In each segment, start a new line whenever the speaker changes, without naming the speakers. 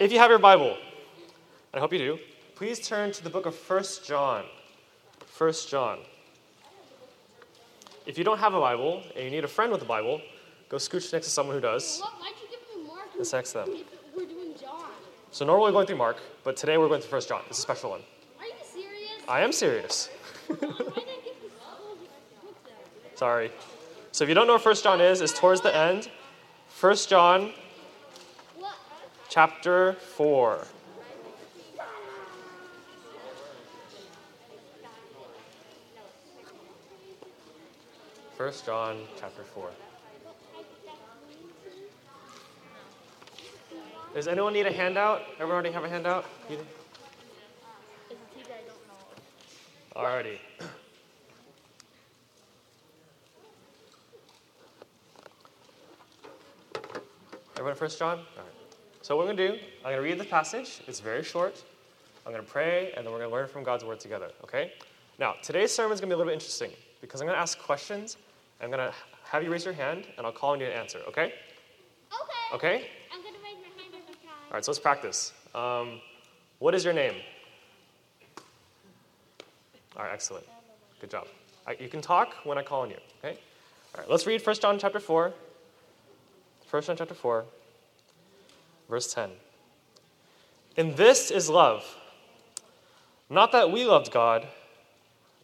If you have your Bible, I hope you do, please turn to the book of 1 John. 1 John. If you don't have a Bible and you need a friend with a Bible, go scooch next to someone who does.
What? Why'd you give me Mark?
It's next to them.
We're doing John.
So normally we're going through Mark, but today we're going through 1 John. It's a special one.
Are you serious?
I am serious.
Why didn't you give me school book then?
Sorry. So if you don't know where 1 John is, it's towards the end. 1 John
What?
Chapter 4. First John chapter 4. Does anyone need a handout? Everyone already have a handout? Alrighty. Everyone first, John? Alright. So what I'm gonna do, I'm gonna read the passage. It's very short. I'm gonna pray, and then we're gonna learn from God's word together, okay? Now, today's sermon is gonna be a little bit interesting because I'm gonna ask questions. I'm gonna have you raise your hand, and I'll call on you to answer, okay?
Okay.
Okay?
I'm gonna raise my hand every time.
Alright, so let's practice. Um, what is your name? All right, excellent. Good job. I, you can talk when I call on you, okay? All right, let's read 1 John chapter 4. 1 John chapter 4, verse 10. And this is love, not that we loved God,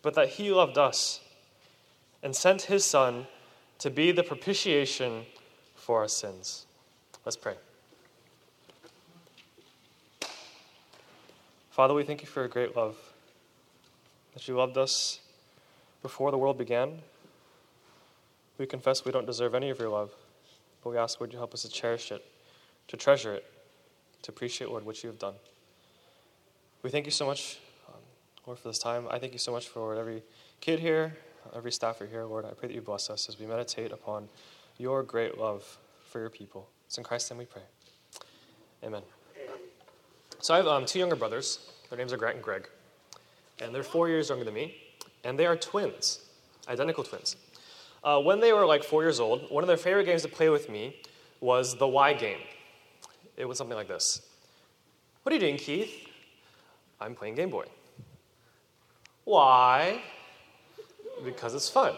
but that he loved us and sent his Son to be the propitiation for our sins. Let's pray. Father, we thank you for your great love that you loved us before the world began. We confess we don't deserve any of your love, but we ask, would you help us to cherish it, to treasure it, to appreciate, Lord, what you have done. We thank you so much, um, Lord, for this time. I thank you so much for every kid here, every staffer here, Lord. I pray that you bless us as we meditate upon your great love for your people. It's in Christ's name we pray. Amen. So I have um, two younger brothers. Their names are Grant and Greg and they're four years younger than me, and they are twins, identical twins. Uh, when they were like four years old, one of their favorite games to play with me was the Y game. It was something like this What are you doing, Keith? I'm playing Game Boy. Why? Because it's fun.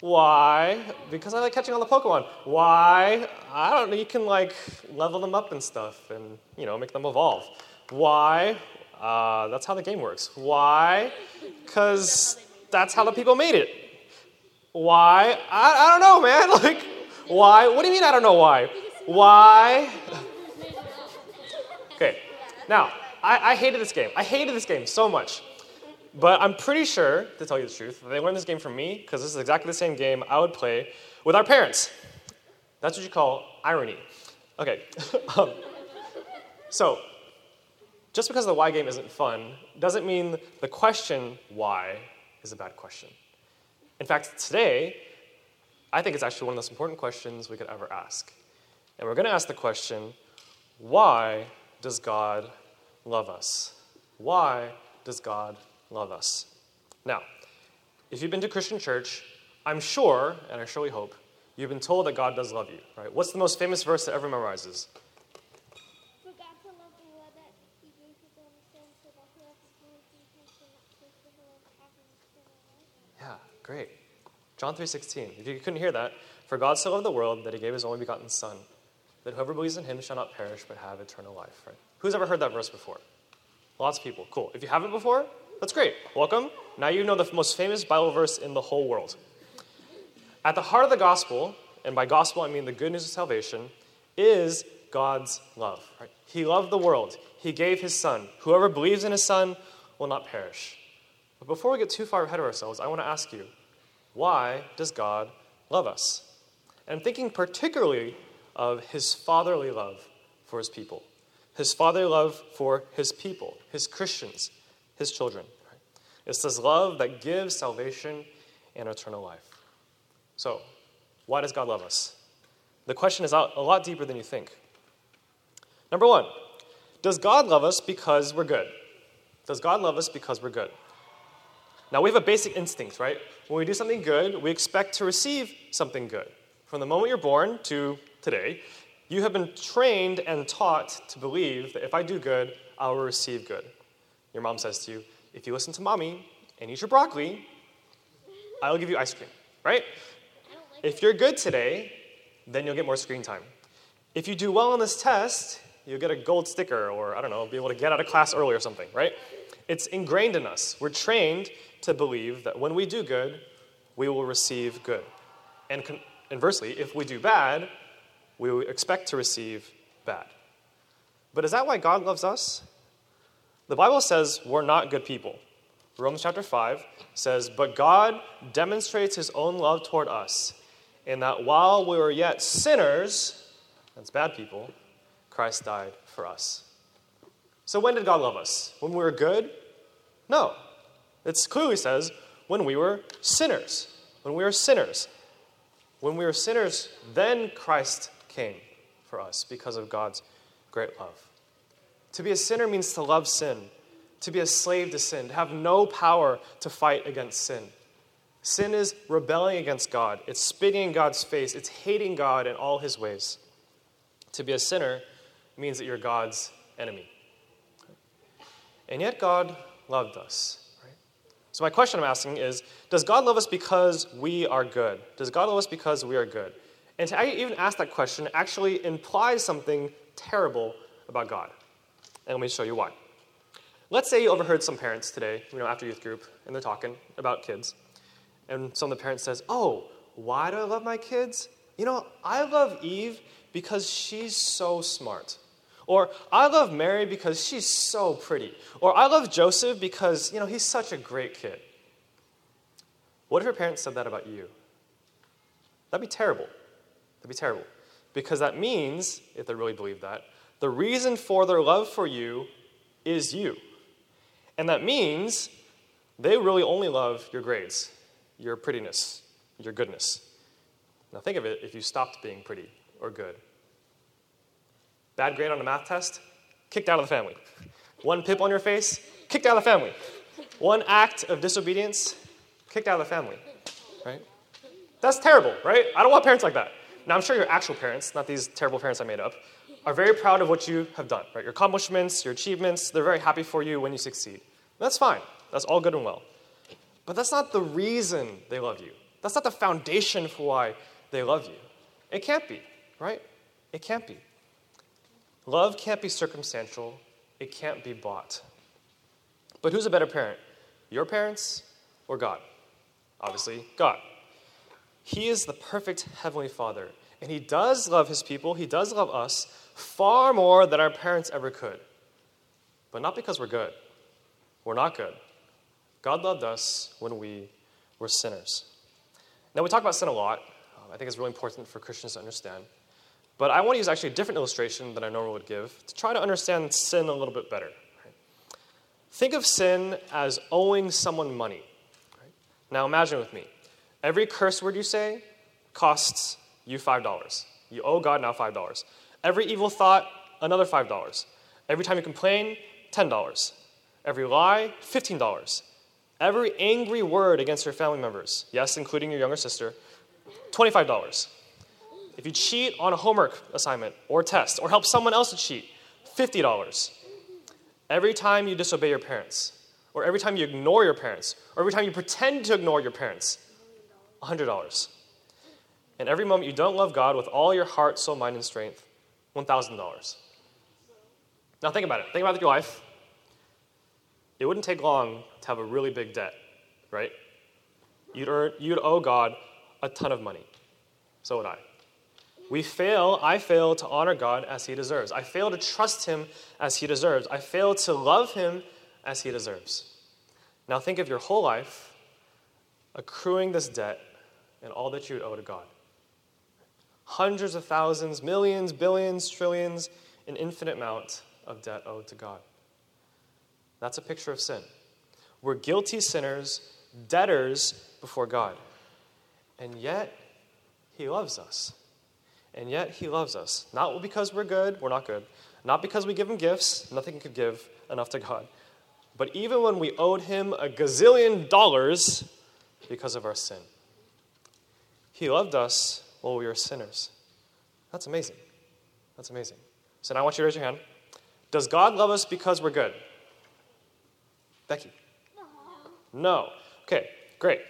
Why? Because I like catching all the Pokemon. Why? I don't know. You can like level them up and stuff and, you know, make them evolve. Why? Uh, that's how the game works. Why? Because that's how the people made it. Why? I, I don't know, man. Like, why? What do you mean I don't know why? Why? Now, I, I hated this game. I hated this game so much. But I'm pretty sure, to tell you the truth, they learned this game from me because this is exactly the same game I would play with our parents. That's what you call irony. Okay, um, so just because the why game isn't fun doesn't mean the question why is a bad question. In fact, today, I think it's actually one of the most important questions we could ever ask. And we're going to ask the question why does God love us? Why does God love us? Now, if you've been to Christian church, I'm sure, and I surely hope, you've been told that God does love you, right? What's the most famous verse that everyone memorizes?
For God to love the world that He gave His only Son, so that whoever believes in Him shall not perish but have everlasting life.
Yeah, great. John 3:16. If you couldn't hear that, for God so loved the world that he gave his only begotten son, that whoever believes in him shall not perish but have eternal life, right? Who's ever heard that verse before? Lots of people. Cool. If you haven't before, that's great. Welcome. Now you know the most famous Bible verse in the whole world. At the heart of the gospel, and by gospel I mean the good news of salvation, is God's love. Right? He loved the world. He gave his son. Whoever believes in his son will not perish. But before we get too far ahead of ourselves, I want to ask you, why does God love us? And I'm thinking particularly of his fatherly love for his people, his fatherly love for his people, his Christians, his children. It's this love that gives salvation and eternal life. So, why does God love us? The question is a lot deeper than you think. Number one, does God love us because we're good? Does God love us because we're good? Now, we have a basic instinct, right? When we do something good, we expect to receive something good. From the moment you're born to today, you have been trained and taught to believe that if I do good, I will receive good. Your mom says to you, if you listen to mommy and eat your broccoli, I will give you ice cream, right?
Like
If you're good today, then you'll get more screen time. If you do well on this test, you'll get a gold sticker or, I don't know, be able to get out of class early or something, right? It's ingrained in us. We're trained to believe that when we do good, we will receive good. And con- inversely, if we do bad, we expect to receive bad. But is that why God loves us? The Bible says we're not good people. Romans chapter 5 says, But God demonstrates his own love toward us, in that while we were yet sinners, that's bad people, Christ died for us. So when did God love us? When we were good? No. It clearly says when we were sinners. When we were sinners. When we were sinners, then Christ came for us because of God's great love. To be a sinner means to love sin, to be a slave to sin, to have no power to fight against sin. Sin is rebelling against God, it's spitting in God's face, it's hating God in all his ways. To be a sinner means that you're God's enemy. And yet, God loved us. So, my question I'm asking is Does God love us because we are good? Does God love us because we are good? And to even ask that question actually implies something terrible about God. And let me show you why. Let's say you overheard some parents today, you know, after youth group, and they're talking about kids. And some of the parents says, "Oh, why do I love my kids? You know, I love Eve because she's so smart." Or I love Mary because she's so pretty. Or I love Joseph because, you know, he's such a great kid. What if your parents said that about you? That'd be terrible. That'd be terrible. Because that means, if they really believe that, the reason for their love for you is you. And that means they really only love your grades, your prettiness, your goodness. Now think of it if you stopped being pretty or good. Bad grade on a math test, kicked out of the family. One pip on your face, kicked out of the family. One act of disobedience, kicked out of the family. Right? That's terrible, right? I don't want parents like that. Now, I'm sure your actual parents, not these terrible parents I made up, are very proud of what you have done, right? Your accomplishments, your achievements, they're very happy for you when you succeed. That's fine. That's all good and well. But that's not the reason they love you. That's not the foundation for why they love you. It can't be, right? It can't be. Love can't be circumstantial, it can't be bought. But who's a better parent? Your parents or God? Obviously, God. He is the perfect Heavenly Father, and He does love His people, He does love us far more than our parents ever could. But not because we're good. We're not good. God loved us when we were sinners. Now, we talk about sin a lot. Um, I think it's really important for Christians to understand. But I want to use actually a different illustration than I normally would give to try to understand sin a little bit better. Think of sin as owing someone money. Now imagine with me. Every curse word you say costs you $5. You owe God now $5. Every evil thought, another $5. Every time you complain, $10. Every lie, $15. Every angry word against your family members, yes, including your younger sister, $25. If you cheat on a homework assignment or test or help someone else to cheat, $50. Every time you disobey your parents, or every time you ignore your parents, or every time you pretend to ignore your parents, $100. And every moment you don't love God with all your heart, soul, mind, and strength, $1,000. Now think about it. Think about your life. It wouldn't take long to have a really big debt, right? You'd, earn, you'd owe God a ton of money. So would I. We fail, I fail to honor God as He deserves. I fail to trust Him as He deserves. I fail to love Him as He deserves. Now think of your whole life accruing this debt and all that you owe to God. Hundreds of thousands, millions, billions, trillions, an infinite amount of debt owed to God. That's a picture of sin. We're guilty sinners, debtors before God. And yet, He loves us. And yet, He loves us. Not because we're good, we're not good. Not because we give Him gifts, nothing could give enough to God. But even when we owed Him a gazillion dollars because of our sin, He loved us while we were sinners. That's amazing. That's amazing. So now I want you to raise your hand. Does God love us because we're good? Becky?
No.
No. Okay, great.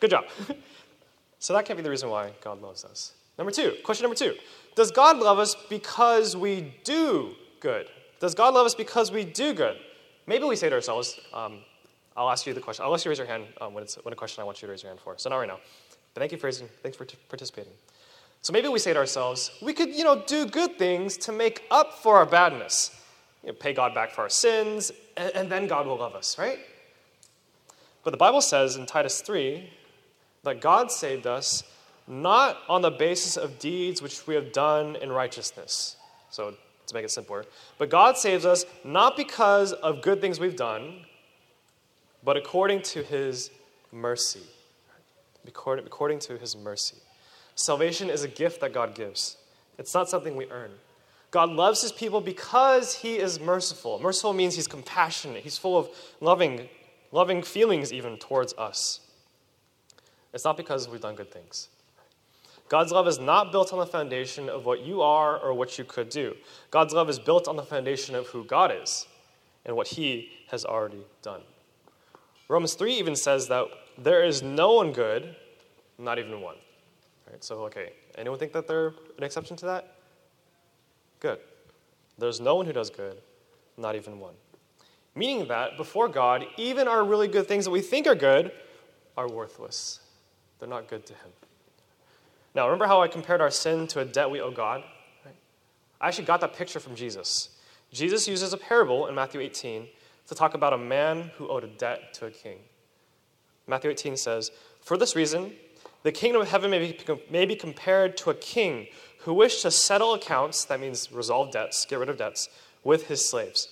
Good job. so that can't be the reason why God loves us. Number two, question number two. Does God love us because we do good? Does God love us because we do good? Maybe we say to ourselves, um, I'll ask you the question. I'll ask you raise your hand um, when it's when a question I want you to raise your hand for. So not right now. But thank you for raising, thanks for t- participating. So maybe we say to ourselves, we could, you know, do good things to make up for our badness. You know, pay God back for our sins, and, and then God will love us, right? But the Bible says in Titus 3 that God saved us not on the basis of deeds which we have done in righteousness. So, to make it simpler, but God saves us not because of good things we've done, but according to his mercy. According, to his mercy. Salvation is a gift that God gives, it's not something we earn. God loves his people because he is merciful. Merciful means he's compassionate, he's full of loving, loving feelings even towards us. It's not because we've done good things. God's love is not built on the foundation of what you are or what you could do. God's love is built on the foundation of who God is and what he has already done. Romans 3 even says that there is no one good, not even one. Right? So, okay, anyone think that they're an exception to that? Good. There's no one who does good, not even one. Meaning that before God, even our really good things that we think are good are worthless. They're not good to Him. Now, remember how I compared our sin to a debt we owe God? I actually got that picture from Jesus. Jesus uses a parable in Matthew 18 to talk about a man who owed a debt to a king. Matthew 18 says, For this reason, the kingdom of heaven may be, may be compared to a king who wished to settle accounts, that means resolve debts, get rid of debts, with his slaves.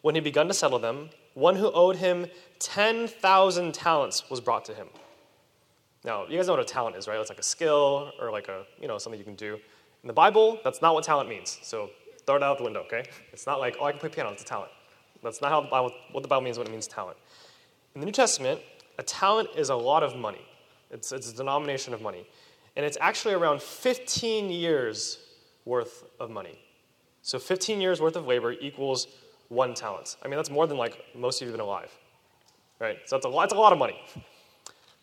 When he begun to settle them, one who owed him 10,000 talents was brought to him. Now, you guys know what a talent is, right? It's like a skill or like a, you know, something you can do. In the Bible, that's not what talent means. So throw it out the window, okay? It's not like, oh, I can play piano, it's a talent. That's not how the Bible, what the Bible means when it means talent. In the New Testament, a talent is a lot of money. It's, it's a denomination of money. And it's actually around 15 years worth of money. So 15 years worth of labor equals one talent. I mean, that's more than like most of you have been alive. Right? So that's a lot, that's a lot of money.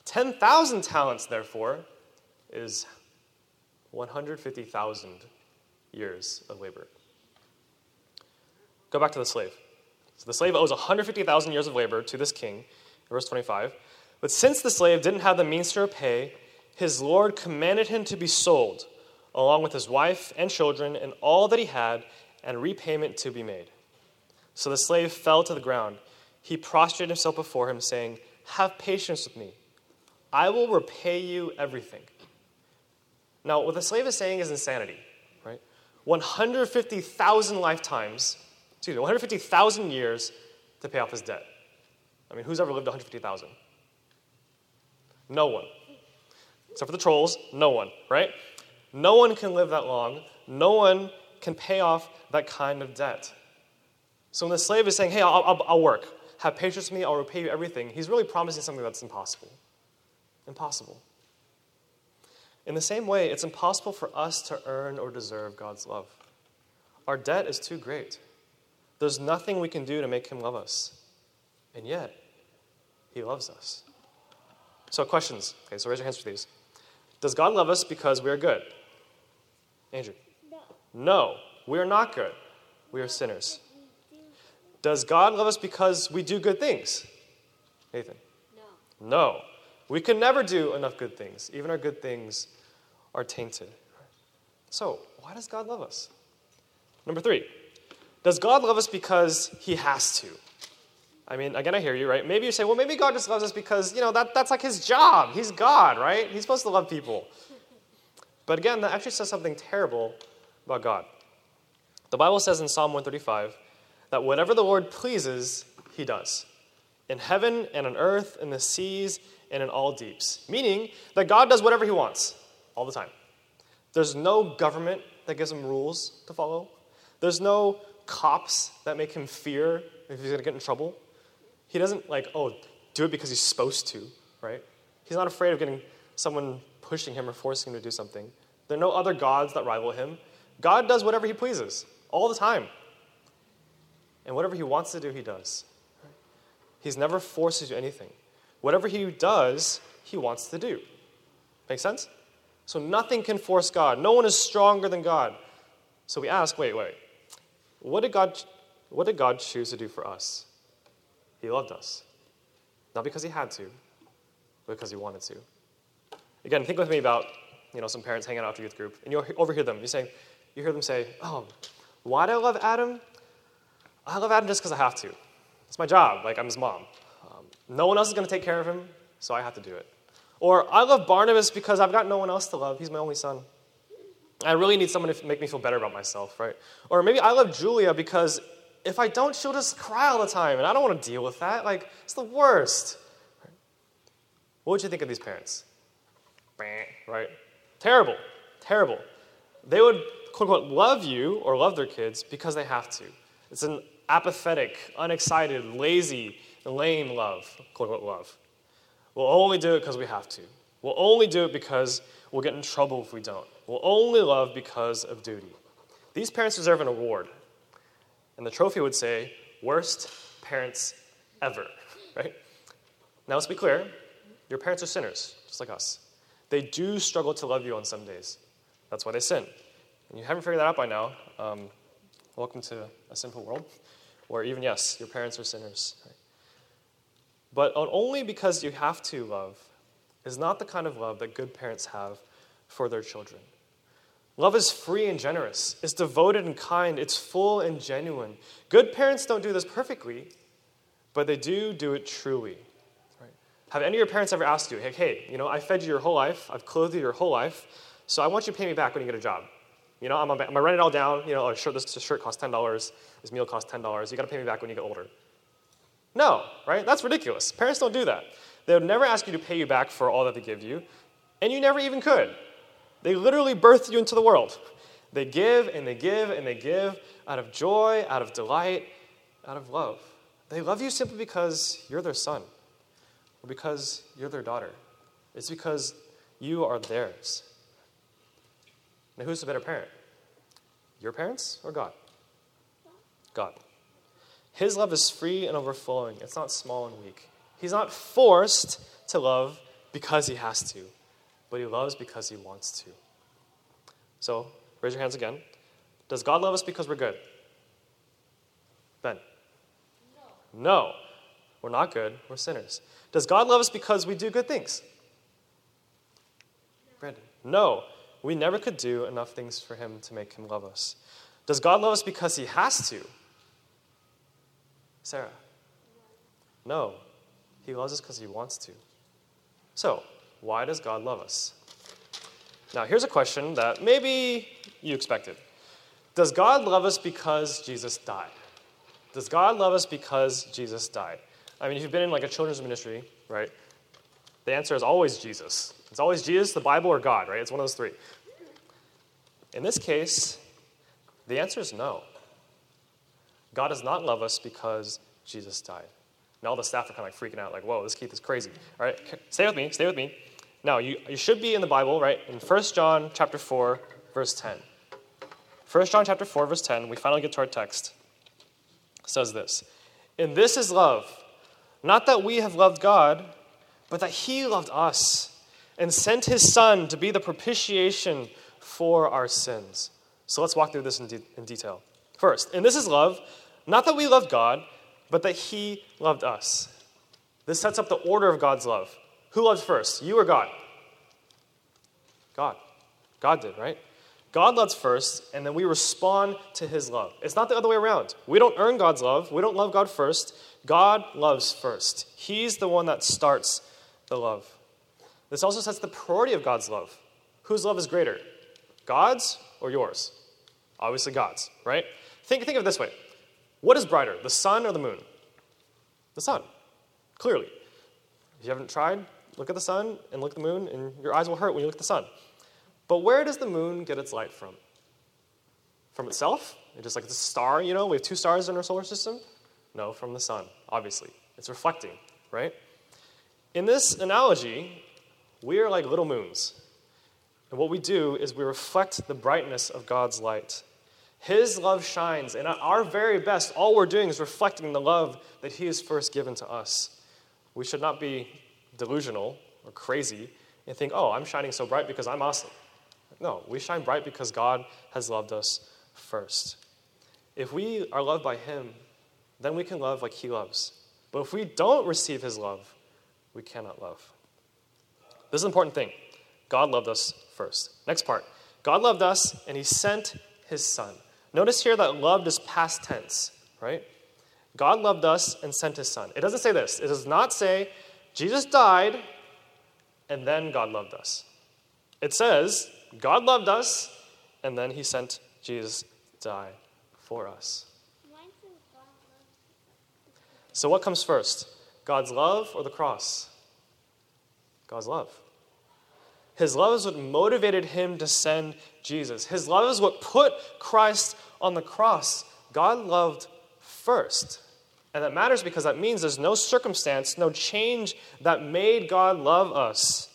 10,000 talents, therefore, is 150,000 years of labor. Go back to the slave. So the slave owes 150,000 years of labor to this king, verse 25. But since the slave didn't have the means to repay, his Lord commanded him to be sold, along with his wife and children and all that he had, and repayment to be made. So the slave fell to the ground. He prostrated himself before him, saying, Have patience with me. I will repay you everything. Now, what the slave is saying is insanity, right? 150,000 lifetimes, excuse me, 150,000 years to pay off his debt. I mean, who's ever lived 150,000? No one. Except for the trolls, no one, right? No one can live that long. No one can pay off that kind of debt. So when the slave is saying, hey, I'll, I'll, I'll work, have patience with me, I'll repay you everything, he's really promising something that's impossible. Impossible. In the same way, it's impossible for us to earn or deserve God's love. Our debt is too great. There's nothing we can do to make Him love us. And yet, He loves us. So, questions. Okay, so raise your hands for these. Does God love us because we are good? Andrew.
No.
No, we are not good. We are sinners. Does God love us because we do good things? Nathan.
No.
No. We can never do enough good things. Even our good things are tainted. So, why does God love us? Number three, does God love us because he has to? I mean, again, I hear you, right? Maybe you say, well, maybe God just loves us because, you know, that, that's like his job. He's God, right? He's supposed to love people. But again, that actually says something terrible about God. The Bible says in Psalm 135 that whatever the Lord pleases, he does. In heaven and on earth, in the seas and in all deeps. Meaning that God does whatever he wants all the time. There's no government that gives him rules to follow. There's no cops that make him fear if he's going to get in trouble. He doesn't like, oh, do it because he's supposed to, right? He's not afraid of getting someone pushing him or forcing him to do something. There are no other gods that rival him. God does whatever He pleases all the time. And whatever He wants to do, He does. He's never forced to do anything. Whatever He does, He wants to do. Make sense? So nothing can force God. No one is stronger than God. So we ask, wait, wait. What did God what did God choose to do for us? He loved us. Not because he had to, but because he wanted to. Again, think with me about, you know, some parents hanging out after youth group, and you overhear them. You say, you hear them say, "Oh, why do I love Adam? I love Adam just because I have to. It's my job. Like I'm his mom. No one else is going to take care of him, so I have to do it." Or I love Barnabas because I've got no one else to love. He's my only son. I really need someone to make me feel better about myself, right? Or maybe I love Julia because if I don't, she'll just cry all the time, and I don't want to deal with that. Like, it's the worst. What would you think of these parents? Right? Terrible. Terrible. They would, quote unquote, love you or love their kids because they have to. It's an apathetic, unexcited, lazy, lame love, quote unquote, love. We'll only do it because we have to. We'll only do it because we'll get in trouble if we don't. We'll only love because of duty. These parents deserve an award. And the trophy would say, worst parents ever, right? Now let's be clear your parents are sinners, just like us. They do struggle to love you on some days. That's why they sin. And you haven't figured that out by now. Um, welcome to a simple world where even, yes, your parents are sinners. Right? But only because you have to love is not the kind of love that good parents have for their children. Love is free and generous. It's devoted and kind. It's full and genuine. Good parents don't do this perfectly, but they do do it truly. Right? Have any of your parents ever asked you, hey, hey, you know, I fed you your whole life, I've clothed you your whole life, so I want you to pay me back when you get a job. You know, I'm, I'm gonna it all down. You know, a shirt, this shirt costs ten dollars. This meal costs ten dollars. You got to pay me back when you get older. No, right? That's ridiculous. Parents don't do that. They would never ask you to pay you back for all that they give you, and you never even could. They literally birthed you into the world. They give and they give and they give out of joy, out of delight, out of love. They love you simply because you're their son or because you're their daughter. It's because you are theirs. Now, who's the better parent? Your parents or God? God. His love is free and overflowing, it's not small and weak. He's not forced to love because he has to but he loves because he wants to. So, raise your hands again. Does God love us because we're good? Ben? No. No. We're not good, we're sinners. Does God love us because we do good things? No. Brandon? No. We never could do enough things for him to make him love us. Does God love us because he has to? Sarah? No. He loves us because he wants to. So, why does God love us? Now, here's a question that maybe you expected Does God love us because Jesus died? Does God love us because Jesus died? I mean, if you've been in like a children's ministry, right? The answer is always Jesus. It's always Jesus, the Bible, or God, right? It's one of those three. In this case, the answer is no. God does not love us because Jesus died. Now all the staff are kind of like freaking out, like, whoa, this Keith is crazy. All right, stay with me, stay with me. Now, you, you should be in the Bible, right? In 1 John chapter 4, verse 10. 1 John chapter 4, verse 10, we finally get to our text. Says this And this is love, not that we have loved God, but that He loved us and sent His Son to be the propitiation for our sins. So let's walk through this in, de- in detail. First, and this is love, not that we loved God, but that He loved us. This sets up the order of God's love. Who loves first, you or God? God. God did, right? God loves first, and then we respond to his love. It's not the other way around. We don't earn God's love. We don't love God first. God loves first. He's the one that starts the love. This also sets the priority of God's love. Whose love is greater? God's or yours? Obviously, God's, right? Think, think of it this way What is brighter, the sun or the moon? The sun, clearly. If you haven't tried, look at the sun and look at the moon, and your eyes will hurt when you look at the sun. But where does the moon get its light from? From itself? It's just like it's a star, you know, we have two stars in our solar system? No, from the sun, obviously. It's reflecting, right? In this analogy, we are like little moons. And what we do is we reflect the brightness of God's light. His love shines, and at our very best, all we're doing is reflecting the love that He has first given to us. We should not be delusional or crazy and think, oh, I'm shining so bright because I'm awesome. No, we shine bright because God has loved us first. If we are loved by Him, then we can love like He loves. But if we don't receive His love, we cannot love. This is an important thing. God loved us first. Next part God loved us and He sent His Son. Notice here that loved is past tense, right? God loved us and sent His Son. It doesn't say this. It does not say Jesus died and then God loved us. It says God loved us and then He sent Jesus to die for us. So, what comes first? God's love or the cross? God's love. His love is what motivated him to send Jesus. His love is what put Christ on the cross. God loved first. And that matters because that means there's no circumstance, no change that made God love us.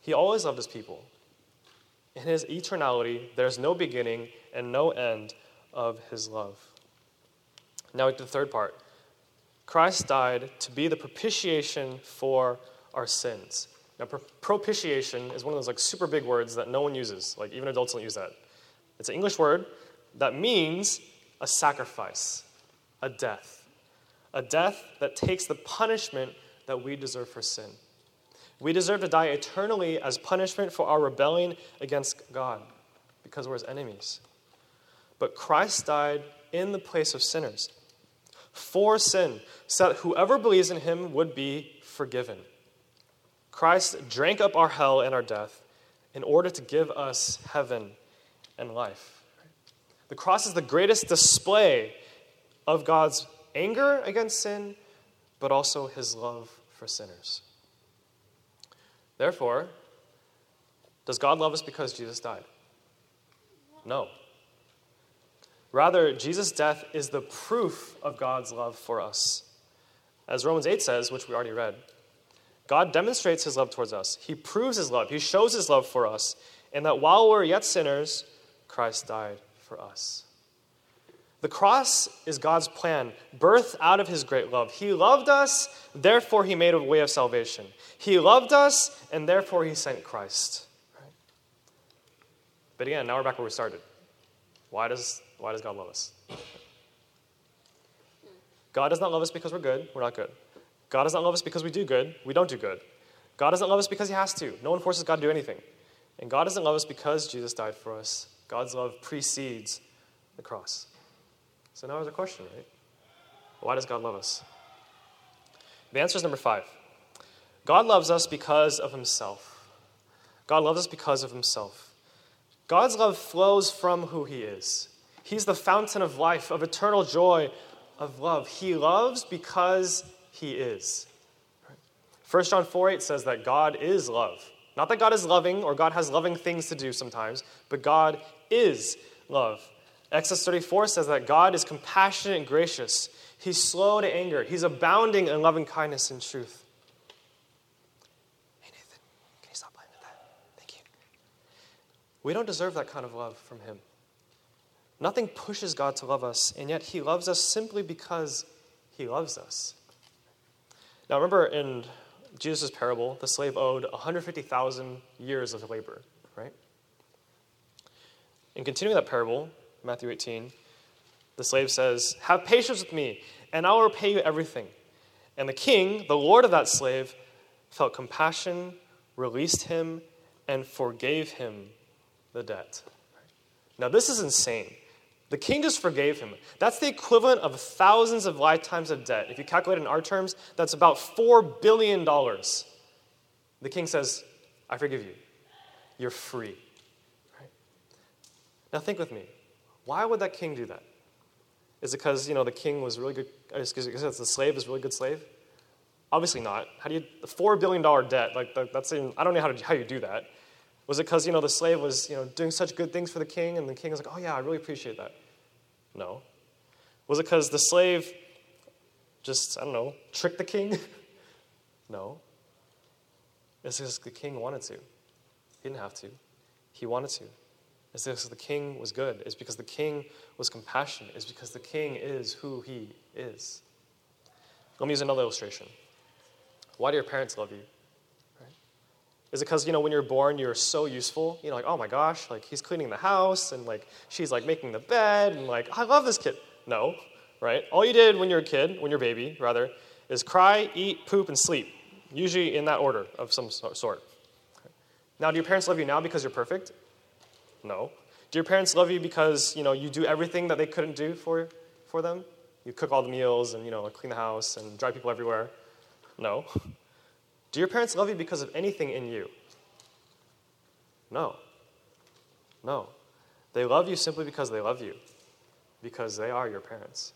He always loved his people. In his eternality, there's no beginning and no end of his love. Now, to the third part. Christ died to be the propitiation for our sins. Now, propitiation is one of those like super big words that no one uses. Like even adults don't use that. It's an English word that means a sacrifice, a death, a death that takes the punishment that we deserve for sin. We deserve to die eternally as punishment for our rebellion against God because we're his enemies. But Christ died in the place of sinners for sin, so that whoever believes in him would be forgiven. Christ drank up our hell and our death in order to give us heaven and life. The cross is the greatest display of God's anger against sin, but also his love for sinners. Therefore, does God love us because Jesus died? No. Rather, Jesus' death is the proof of God's love for us. As Romans 8 says, which we already read, God demonstrates his love towards us. He proves his love. He shows his love for us, and that while we're yet sinners, Christ died for us. The cross is God's plan, birthed out of his great love. He loved us, therefore, he made a way of salvation. He loved us, and therefore, he sent Christ. But again, now we're back where we started. Why does, why does God love us? God does not love us because we're good. We're not good. God does not love us because we do good. We don't do good. God doesn't love us because he has to. No one forces God to do anything. And God doesn't love us because Jesus died for us. God's love precedes the cross. So now there's a question, right? Why does God love us? The answer is number five God loves us because of himself. God loves us because of himself. God's love flows from who he is. He's the fountain of life, of eternal joy, of love. He loves because he is. 1 John 4 8 says that God is love. Not that God is loving or God has loving things to do sometimes, but God is love. Exodus 34 says that God is compassionate and gracious. He's slow to anger. He's abounding in loving kindness and truth. Hey, Nathan, can you stop playing with that? Thank you. We don't deserve that kind of love from Him. Nothing pushes God to love us, and yet He loves us simply because He loves us. Now, remember in Jesus' parable, the slave owed 150,000 years of labor, right? In continuing that parable, Matthew 18, the slave says, Have patience with me, and I will repay you everything. And the king, the lord of that slave, felt compassion, released him, and forgave him the debt. Now, this is insane. The king just forgave him. That's the equivalent of thousands of lifetimes of debt. If you calculate in our terms, that's about $4 billion. The king says, I forgive you. You're free. Right? Now, think with me. Why would that king do that? Is it because, you know, the king was really good, because the slave is a really good slave? Obviously not. How do you, a $4 billion debt, like, that's, in, I don't know how, to, how you do that. Was it because, you know, the slave was, you know, doing such good things for the king and the king was like, oh yeah, I really appreciate that? No. Was it because the slave just, I don't know, tricked the king? no. It's because the king wanted to. He didn't have to. he wanted to. It's because the king was good. It's because the king was compassionate. It's because the king is who he is. Let me use another illustration. Why do your parents love you? Is it because, you know, when you're born, you're so useful? You know, like, oh my gosh, like he's cleaning the house and like she's like making the bed and like, I love this kid. No, right? All you did when you're a kid, when you're a baby, rather, is cry, eat, poop, and sleep. Usually in that order of some sort. Now, do your parents love you now because you're perfect? No. Do your parents love you because, you know, you do everything that they couldn't do for, for them? You cook all the meals and, you know, clean the house and drive people everywhere? No. Do your parents love you because of anything in you? No. No. They love you simply because they love you, because they are your parents.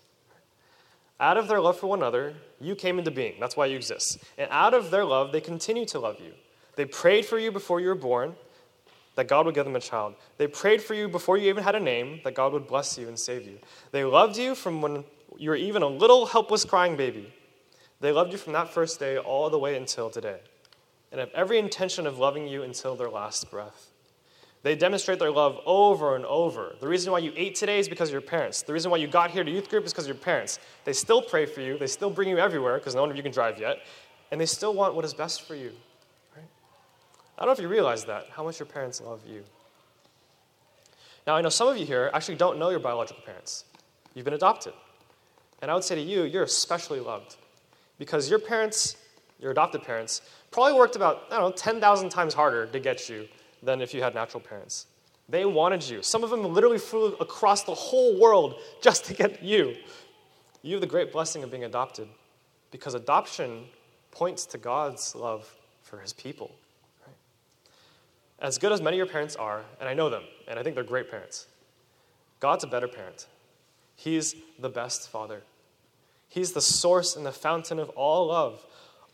Out of their love for one another, you came into being. That's why you exist. And out of their love, they continue to love you. They prayed for you before you were born that God would give them a child. They prayed for you before you even had a name that God would bless you and save you. They loved you from when you were even a little helpless crying baby. They loved you from that first day all the way until today, and have every intention of loving you until their last breath. They demonstrate their love over and over. The reason why you ate today is because of your parents. The reason why you got here to youth group is because of your parents. They still pray for you, they still bring you everywhere because none of you can drive yet, and they still want what is best for you. I don't know if you realize that, how much your parents love you. Now, I know some of you here actually don't know your biological parents. You've been adopted. And I would say to you, you're especially loved because your parents, your adopted parents, probably worked about, I don't know, 10,000 times harder to get you than if you had natural parents. They wanted you. Some of them literally flew across the whole world just to get you. You have the great blessing of being adopted because adoption points to God's love for his people. As good as many of your parents are, and I know them, and I think they're great parents, God's a better parent. He's the best father. He's the source and the fountain of all love.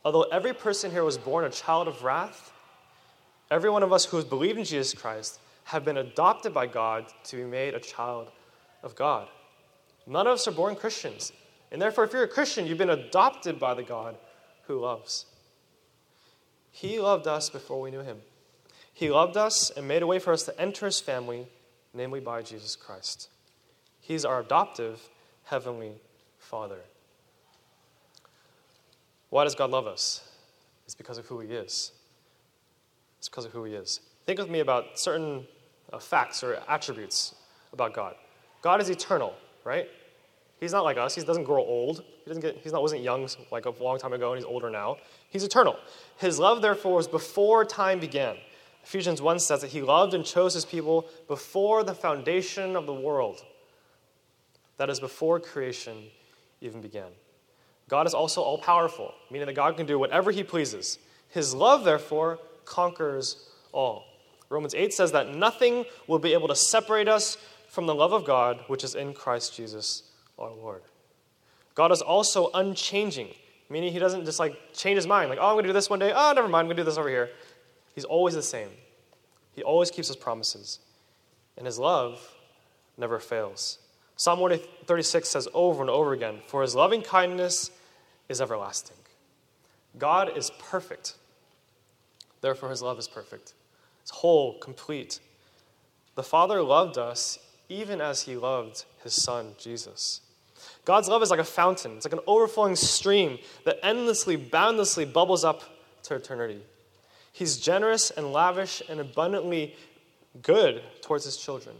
Although every person here was born a child of wrath, every one of us who has believed in Jesus Christ have been adopted by God to be made a child of God. None of us are born Christians. And therefore, if you're a Christian, you've been adopted by the God who loves. He loved us before we knew him. He loved us and made a way for us to enter his family, namely by Jesus Christ. He's our adoptive heavenly Father. Why does God love us? It's because of who He is. It's because of who He is. Think with me about certain uh, facts or attributes about God. God is eternal, right? He's not like us. He doesn't grow old. He doesn't get, he's not, wasn't young like a long time ago and he's older now. He's eternal. His love, therefore, was before time began. Ephesians 1 says that he loved and chose his people before the foundation of the world. That is, before creation even began. God is also all powerful, meaning that God can do whatever he pleases. His love, therefore, conquers all. Romans 8 says that nothing will be able to separate us from the love of God, which is in Christ Jesus our Lord. God is also unchanging, meaning he doesn't just like change his mind, like, oh, I'm going to do this one day, oh, never mind, I'm going to do this over here. He's always the same. He always keeps his promises, and his love never fails. Psalm 136 says over and over again, For his loving kindness is everlasting. God is perfect. Therefore, his love is perfect. It's whole, complete. The Father loved us even as he loved his Son, Jesus. God's love is like a fountain, it's like an overflowing stream that endlessly, boundlessly bubbles up to eternity. He's generous and lavish and abundantly good towards his children.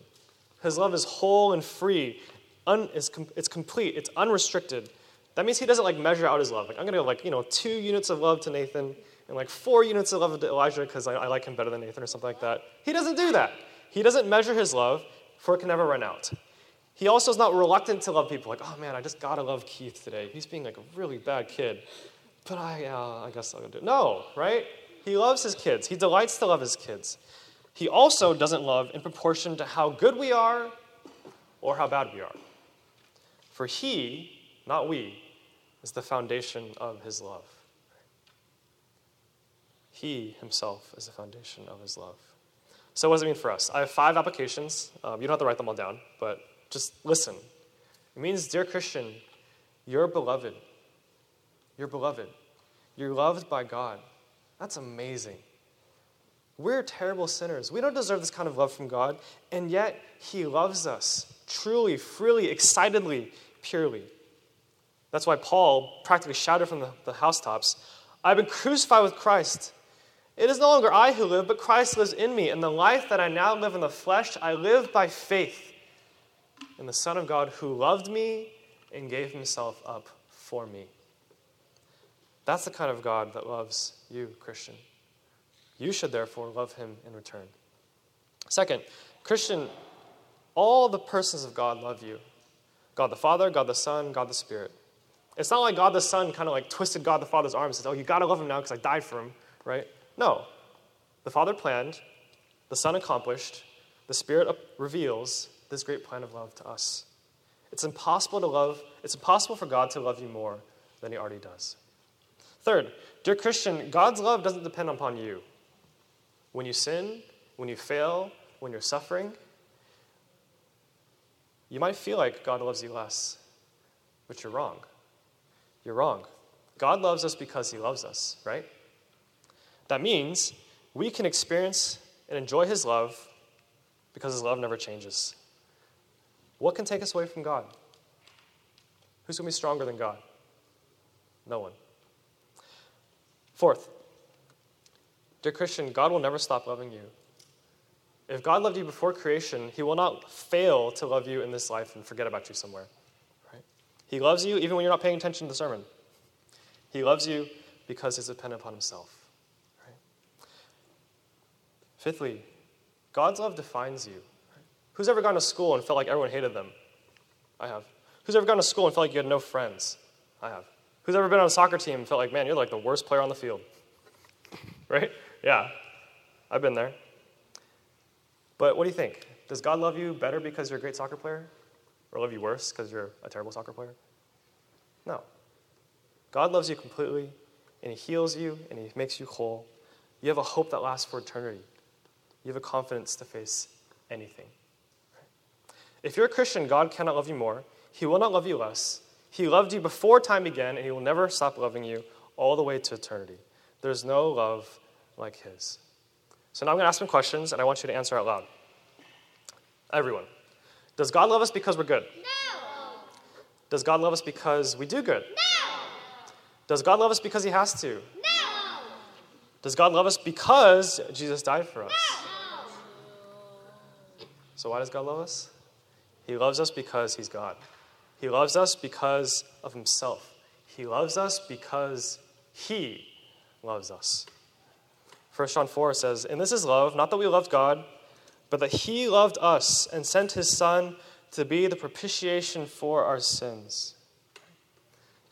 His love is whole and free, un, it's, com- it's complete, it's unrestricted, that means he doesn't like measure out his love. Like I'm gonna go like you know two units of love to Nathan and like four units of love to Elijah because I, I like him better than Nathan or something like that. He doesn't do that. He doesn't measure his love, for it can never run out. He also is not reluctant to love people. Like, oh man, I just gotta love Keith today. He's being like a really bad kid, but I, uh, I guess I'll do it. No, right? He loves his kids. He delights to love his kids. He also doesn't love in proportion to how good we are or how bad we are. For he, not we, is the foundation of his love. He himself is the foundation of his love. So, what does it mean for us? I have five applications. Um, you don't have to write them all down, but just listen. It means, dear Christian, you're beloved. You're beloved. You're loved by God. That's amazing. We're terrible sinners. We don't deserve this kind of love from God, and yet He loves us truly, freely, excitedly, purely. That's why Paul practically shouted from the, the housetops I've been crucified with Christ. It is no longer I who live, but Christ lives in me. And the life that I now live in the flesh, I live by faith in the Son of God who loved me and gave himself up for me. That's the kind of God that loves you, Christian. You should therefore love him in return. Second, Christian, all the persons of God love you God the Father, God the Son, God the Spirit. It's not like God the Son kind of like twisted God the Father's arm and says, Oh, you gotta love him now because I died for him, right? No. The Father planned, the Son accomplished, the Spirit reveals this great plan of love to us. It's impossible to love, it's impossible for God to love you more than he already does. Third, dear Christian, God's love doesn't depend upon you. When you sin, when you fail, when you're suffering, you might feel like God loves you less, but you're wrong. You're wrong. God loves us because he loves us, right? That means we can experience and enjoy his love because his love never changes. What can take us away from God? Who's going to be stronger than God? No one. Fourth, dear Christian, God will never stop loving you. If God loved you before creation, he will not fail to love you in this life and forget about you somewhere. He loves you even when you're not paying attention to the sermon. He loves you because he's dependent upon himself. Right? Fifthly, God's love defines you. Who's ever gone to school and felt like everyone hated them? I have. Who's ever gone to school and felt like you had no friends? I have. Who's ever been on a soccer team and felt like, man, you're like the worst player on the field? right? Yeah. I've been there. But what do you think? Does God love you better because you're a great soccer player? Or love you worse because you're a terrible soccer player? No. God loves you completely, and He heals you, and He makes you whole. You have a hope that lasts for eternity. You have a confidence to face anything. If you're a Christian, God cannot love you more. He will not love you less. He loved you before time began, and He will never stop loving you all the way to eternity. There's no love like His. So now I'm going to ask some questions, and I want you to answer out loud. Everyone. Does God love us because we're good?
No.
Does God love us because we do good?
No.
Does God love us because He has to?
No.
Does God love us because Jesus died for us?
No.
So, why does God love us? He loves us because He's God. He loves us because of Himself. He loves us because He loves us. 1 John 4 says, And this is love, not that we loved God, but that He loved us and sent His Son to be the propitiation for our sins.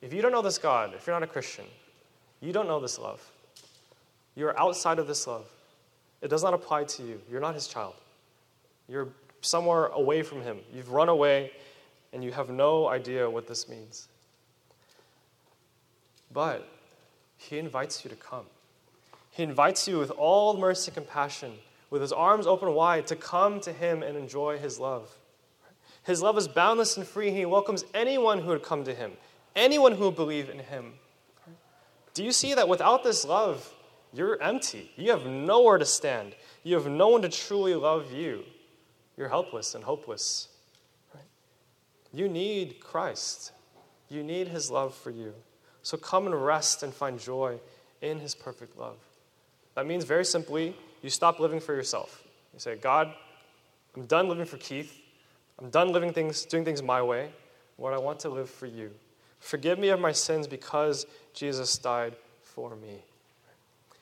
If you don't know this God, if you're not a Christian, you don't know this love. You're outside of this love. It does not apply to you. You're not His child. You're somewhere away from Him. You've run away and you have no idea what this means. But He invites you to come. He invites you with all mercy and compassion, with his arms open wide, to come to him and enjoy his love. His love is boundless and free, he welcomes anyone who would come to him, anyone who would believe in him. Do you see that without this love, you're empty? You have nowhere to stand. You have no one to truly love you. You're helpless and hopeless. You need Christ. You need his love for you. So come and rest and find joy in his perfect love. That means very simply, you stop living for yourself. You say, God, I'm done living for Keith. I'm done living things, doing things my way. What I want to live for you. Forgive me of my sins because Jesus died for me.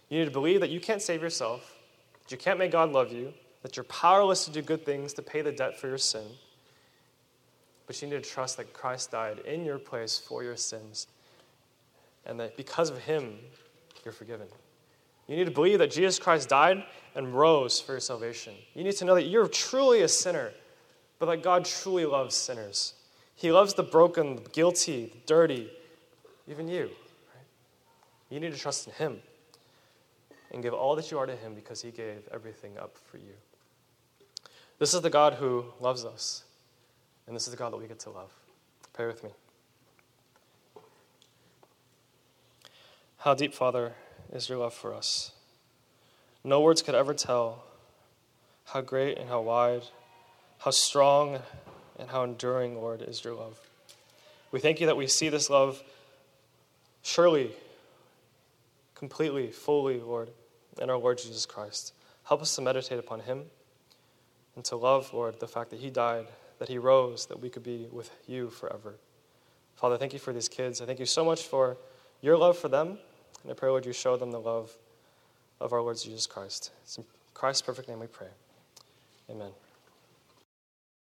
You need to believe that you can't save yourself, that you can't make God love you, that you're powerless to do good things to pay the debt for your sin. But you need to trust that Christ died in your place for your sins, and that because of him, you're forgiven. You need to believe that Jesus Christ died and rose for your salvation. You need to know that you're truly a sinner, but that God truly loves sinners. He loves the broken, the guilty, the dirty, even you. Right? You need to trust in Him and give all that you are to Him because He gave everything up for you. This is the God who loves us, and this is the God that we get to love. Pray with me. How deep, Father, is your love for us. No words could ever tell how great and how wide, how strong and how enduring, Lord, is your love. We thank you that we see this love surely, completely, fully, Lord, in our Lord Jesus Christ. Help us to meditate upon him and to love, Lord, the fact that he died, that he rose, that we could be with you forever. Father, thank you for these kids. I thank you so much for your love for them. And I pray, Lord, you show them the love of our Lord Jesus Christ. It's in Christ's perfect name we pray. Amen.